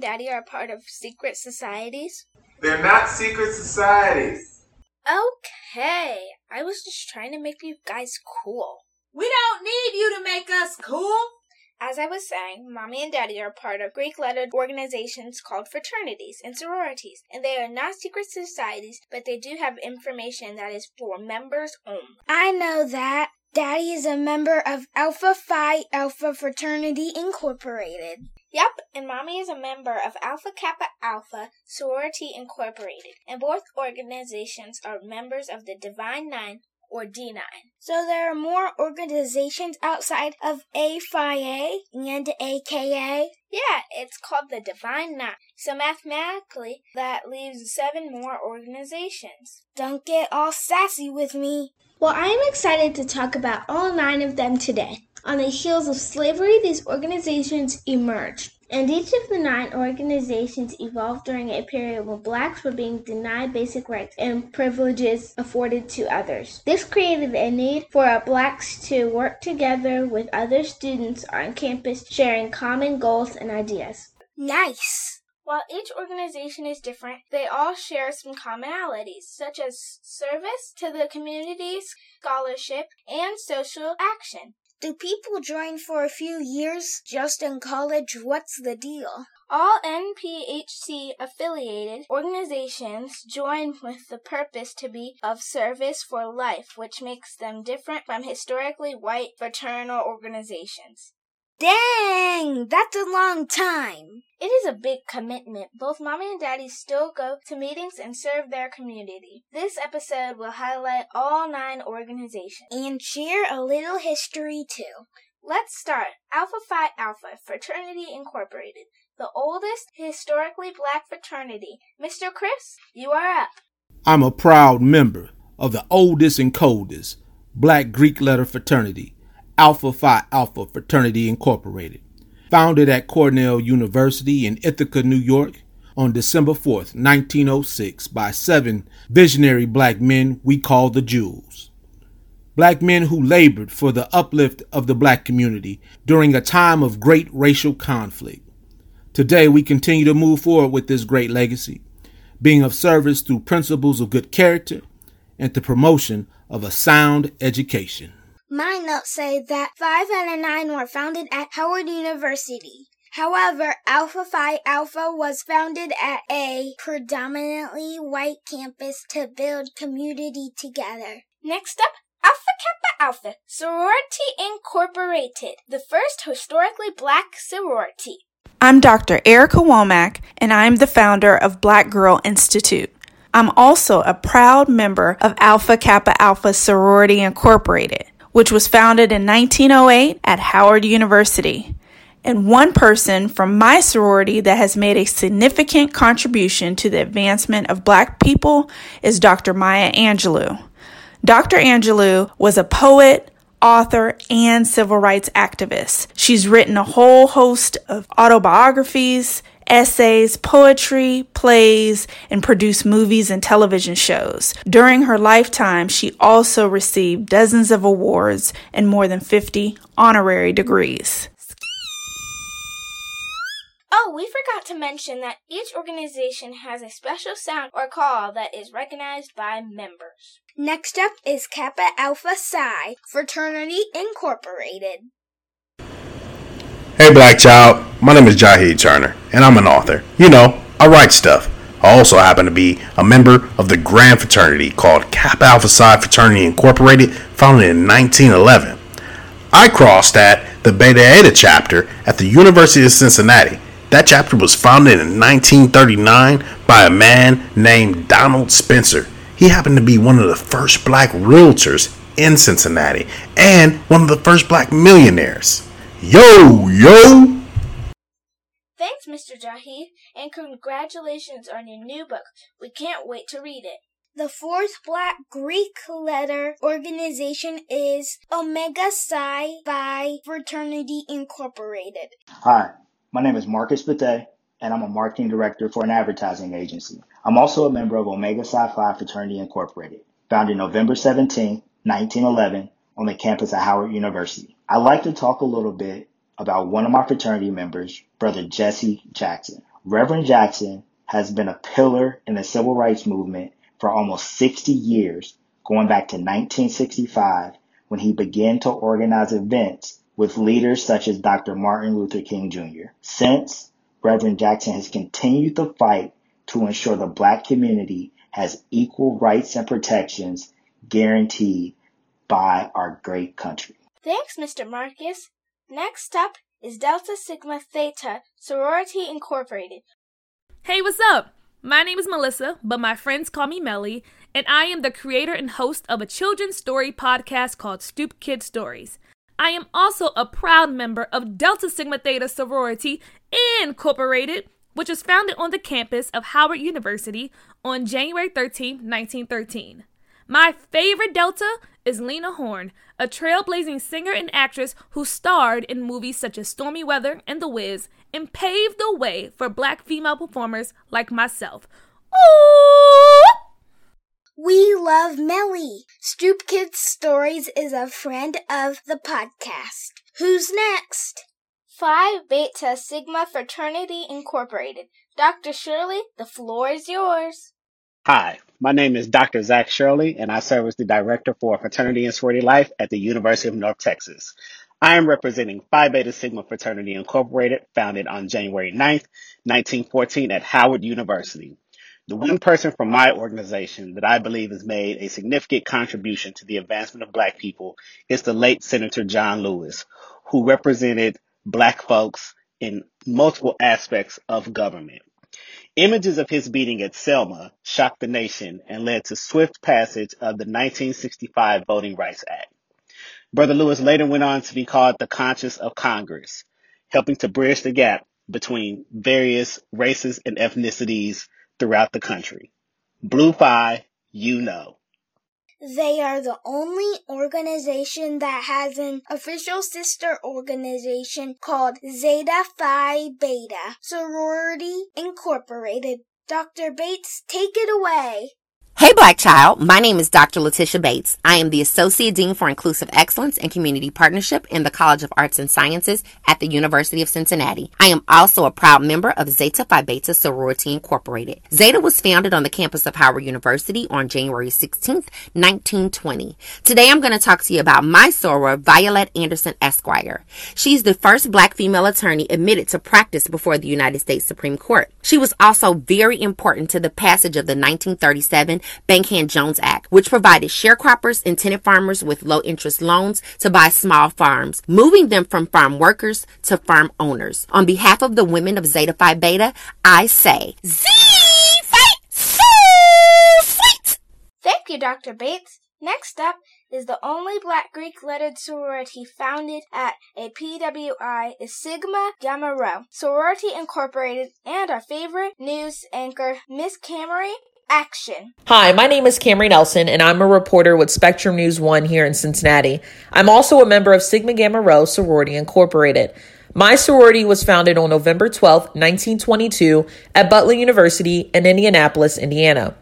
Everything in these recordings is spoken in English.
Daddy are a part of secret societies? They're not secret societies. Okay, I was just trying to make you guys cool. We don't need you to make us cool. As I was saying, Mommy and Daddy are part of Greek lettered organizations called fraternities and sororities, and they are not secret societies, but they do have information that is for members only. I know that. Daddy is a member of Alpha Phi Alpha Fraternity Incorporated. Yep, and Mommy is a member of Alpha Kappa Alpha Sorority Incorporated, and both organizations are members of the Divine Nine or D9. So there are more organizations outside of A-Phi-A and AKA? Yeah, it's called the Divine Nine. So mathematically, that leaves seven more organizations. Don't get all sassy with me. Well, I am excited to talk about all nine of them today. On the heels of slavery, these organizations emerged. And each of the nine organizations evolved during a period when blacks were being denied basic rights and privileges afforded to others. This created a need for blacks to work together with other students on campus, sharing common goals and ideas. Nice! While each organization is different, they all share some commonalities, such as service to the community, scholarship, and social action. Do people join for a few years just in college? What's the deal? All NPHC affiliated organizations join with the purpose to be of service for life, which makes them different from historically white fraternal organizations. Dang, that's a long time. It is a big commitment. Both mommy and daddy still go to meetings and serve their community. This episode will highlight all nine organizations and share a little history too. Let's start. Alpha Phi Alpha Fraternity Incorporated, the oldest historically black fraternity. Mr. Chris, you are up. I'm a proud member of the oldest and coldest black Greek letter fraternity Alpha Phi Alpha Fraternity Incorporated, founded at Cornell University in Ithaca, New York on December 4, 1906 by seven visionary black men we call the Jewels. Black men who labored for the uplift of the black community during a time of great racial conflict. Today we continue to move forward with this great legacy, being of service through principles of good character and the promotion of a sound education. My notes say that out of nine were founded at Howard University. However, Alpha Phi Alpha was founded at a predominantly white campus to build community together. Next up, Alpha Kappa Alpha Sorority Incorporated, the first historically black sorority. I'm Dr. Erica Womack, and I'm the founder of Black Girl Institute. I'm also a proud member of Alpha Kappa Alpha Sorority Incorporated which was founded in 1908 at Howard University. And one person from my sorority that has made a significant contribution to the advancement of black people is Dr. Maya Angelou. Dr. Angelou was a poet, author, and civil rights activist. She's written a whole host of autobiographies, essays, poetry, plays, and produced movies and television shows. During her lifetime, she also received dozens of awards and more than 50 honorary degrees. Oh, we forgot to mention that each organization has a special sound or call that is recognized by members. Next up is Kappa Alpha Psi Fraternity Incorporated. Hey, Black Child. My name is Jahid Turner, and I'm an author. You know, I write stuff. I also happen to be a member of the grand fraternity called Kappa Alpha Psi Fraternity Incorporated, founded in 1911. I crossed at the Beta Eta chapter at the University of Cincinnati. That chapter was founded in 1939 by a man named Donald Spencer. He happened to be one of the first black realtors in Cincinnati and one of the first black millionaires. Yo, yo! Thanks, Mr. Jahid, and congratulations on your new book. We can't wait to read it. The fourth black Greek letter organization is Omega Psi Phi Fraternity Incorporated. Hi, my name is Marcus Bate, and I'm a marketing director for an advertising agency. I'm also a member of Omega Psi Phi Fraternity Incorporated, founded November 17, 1911, on the campus at Howard University. I'd like to talk a little bit about one of my fraternity members, Brother Jesse Jackson. Reverend Jackson has been a pillar in the civil rights movement for almost 60 years, going back to 1965 when he began to organize events with leaders such as Dr. Martin Luther King Jr. Since, Reverend Jackson has continued the fight to ensure the black community has equal rights and protections guaranteed by our great country. Thanks, Mr. Marcus. Next up is Delta Sigma Theta Sorority Incorporated. Hey, what's up? My name is Melissa, but my friends call me Melly, and I am the creator and host of a children's story podcast called Stoop Kid Stories. I am also a proud member of Delta Sigma Theta Sorority Incorporated, which was founded on the campus of Howard University on January 13, 1913. My favorite Delta is Lena Horne, a trailblazing singer and actress who starred in movies such as Stormy Weather and The Wiz and paved the way for black female performers like myself. Ooh! We love Melly. Stoop Kids Stories is a friend of the podcast. Who's next? Phi Beta Sigma Fraternity Incorporated. Dr. Shirley, the floor is yours. Hi, my name is Dr. Zach Shirley, and I serve as the Director for Fraternity and Sorority Life at the University of North Texas. I am representing Phi Beta Sigma Fraternity Incorporated, founded on January 9th, 1914 at Howard University. The one person from my organization that I believe has made a significant contribution to the advancement of black people is the late Senator John Lewis, who represented black folks in multiple aspects of government. Images of his beating at Selma shocked the nation and led to swift passage of the 1965 Voting Rights Act. Brother Lewis later went on to be called the conscience of Congress, helping to bridge the gap between various races and ethnicities throughout the country. Blue Phi, you know. They are the only organization that has an official sister organization called Zeta Phi Beta Sorority Incorporated. Dr. Bates, take it away. Hey, Black Child. My name is Dr. Letitia Bates. I am the Associate Dean for Inclusive Excellence and Community Partnership in the College of Arts and Sciences at the University of Cincinnati. I am also a proud member of Zeta Phi Beta Sorority Incorporated. Zeta was founded on the campus of Howard University on January 16th, 1920. Today I'm going to talk to you about my soror, Violette Anderson Esquire. She's the first black female attorney admitted to practice before the United States Supreme Court. She was also very important to the passage of the 1937 Bankhead Jones Act, which provided sharecroppers and tenant farmers with low interest loans to buy small farms, moving them from farm workers to farm owners. On behalf of the women of Zeta Phi Beta, I say, Z fight so sweet! Thank you, Dr. Bates. Next up is the only black Greek lettered sorority founded at a PWI is Sigma Gamma Rho Sorority Incorporated and our favorite news anchor, Miss Camry action. Hi, my name is Camry Nelson, and I'm a reporter with Spectrum News One here in Cincinnati. I'm also a member of Sigma Gamma Rho Sorority Incorporated. My sorority was founded on November 12, 1922, at Butler University in Indianapolis, Indiana.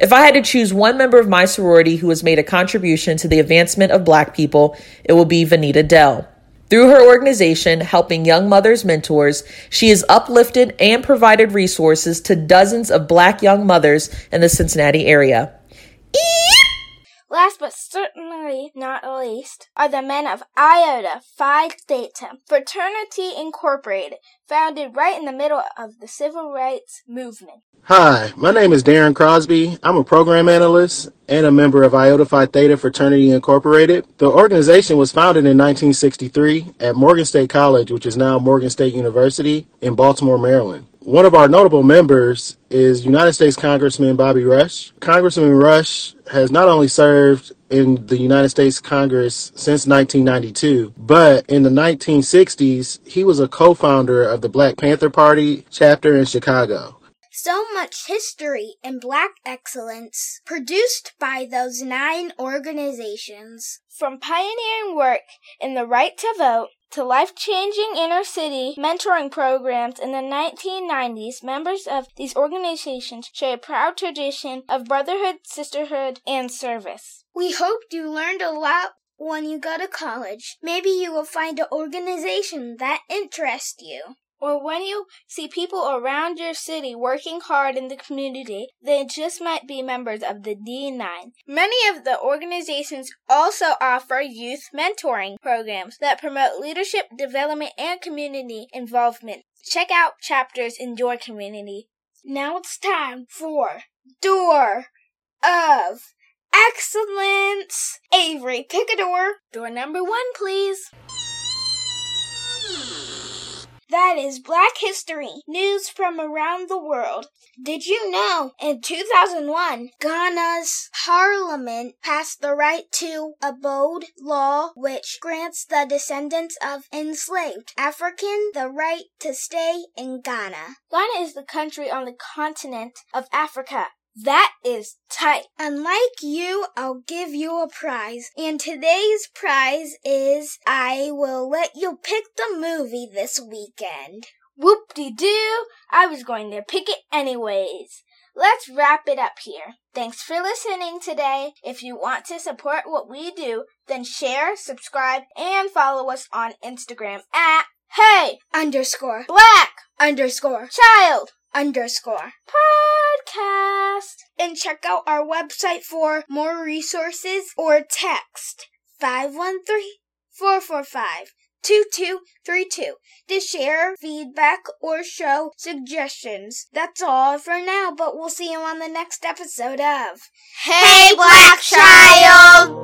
If I had to choose one member of my sorority who has made a contribution to the advancement of black people, it will be Vanita Dell. Through her organization, Helping Young Mothers Mentors, she has uplifted and provided resources to dozens of black young mothers in the Cincinnati area. Last but certainly not least are the men of Iota Phi Theta Fraternity Incorporated, founded right in the middle of the civil rights movement. Hi, my name is Darren Crosby. I'm a program analyst and a member of Iota Phi Theta Fraternity Incorporated. The organization was founded in 1963 at Morgan State College, which is now Morgan State University in Baltimore, Maryland. One of our notable members is United States Congressman Bobby Rush. Congressman Rush has not only served in the United States Congress since 1992, but in the 1960s, he was a co founder of the Black Panther Party chapter in Chicago. So much history and black excellence produced by those nine organizations. From pioneering work in the right to vote to life changing inner city mentoring programs in the 1990s, members of these organizations share a proud tradition of brotherhood, sisterhood, and service. We hoped you learned a lot when you go to college. Maybe you will find an organization that interests you. Or when you see people around your city working hard in the community, they just might be members of the D9. Many of the organizations also offer youth mentoring programs that promote leadership development and community involvement. Check out chapters in your community. Now it's time for Door of Excellence. Avery, pick a door. Door number one, please. That is Black History News from around the world. Did you know in 2001, Ghana's parliament passed the right to abode law, which grants the descendants of enslaved African the right to stay in Ghana? Ghana is the country on the continent of Africa. That is tight. Unlike you, I'll give you a prize. And today's prize is I will let you pick the movie this weekend. Whoop de doo! I was going to pick it anyways. Let's wrap it up here. Thanks for listening today. If you want to support what we do, then share, subscribe, and follow us on Instagram at hey underscore black underscore child underscore. And check out our website for more resources or text 513 445 2232 to share feedback or show suggestions. That's all for now, but we'll see you on the next episode of Hey Black Child!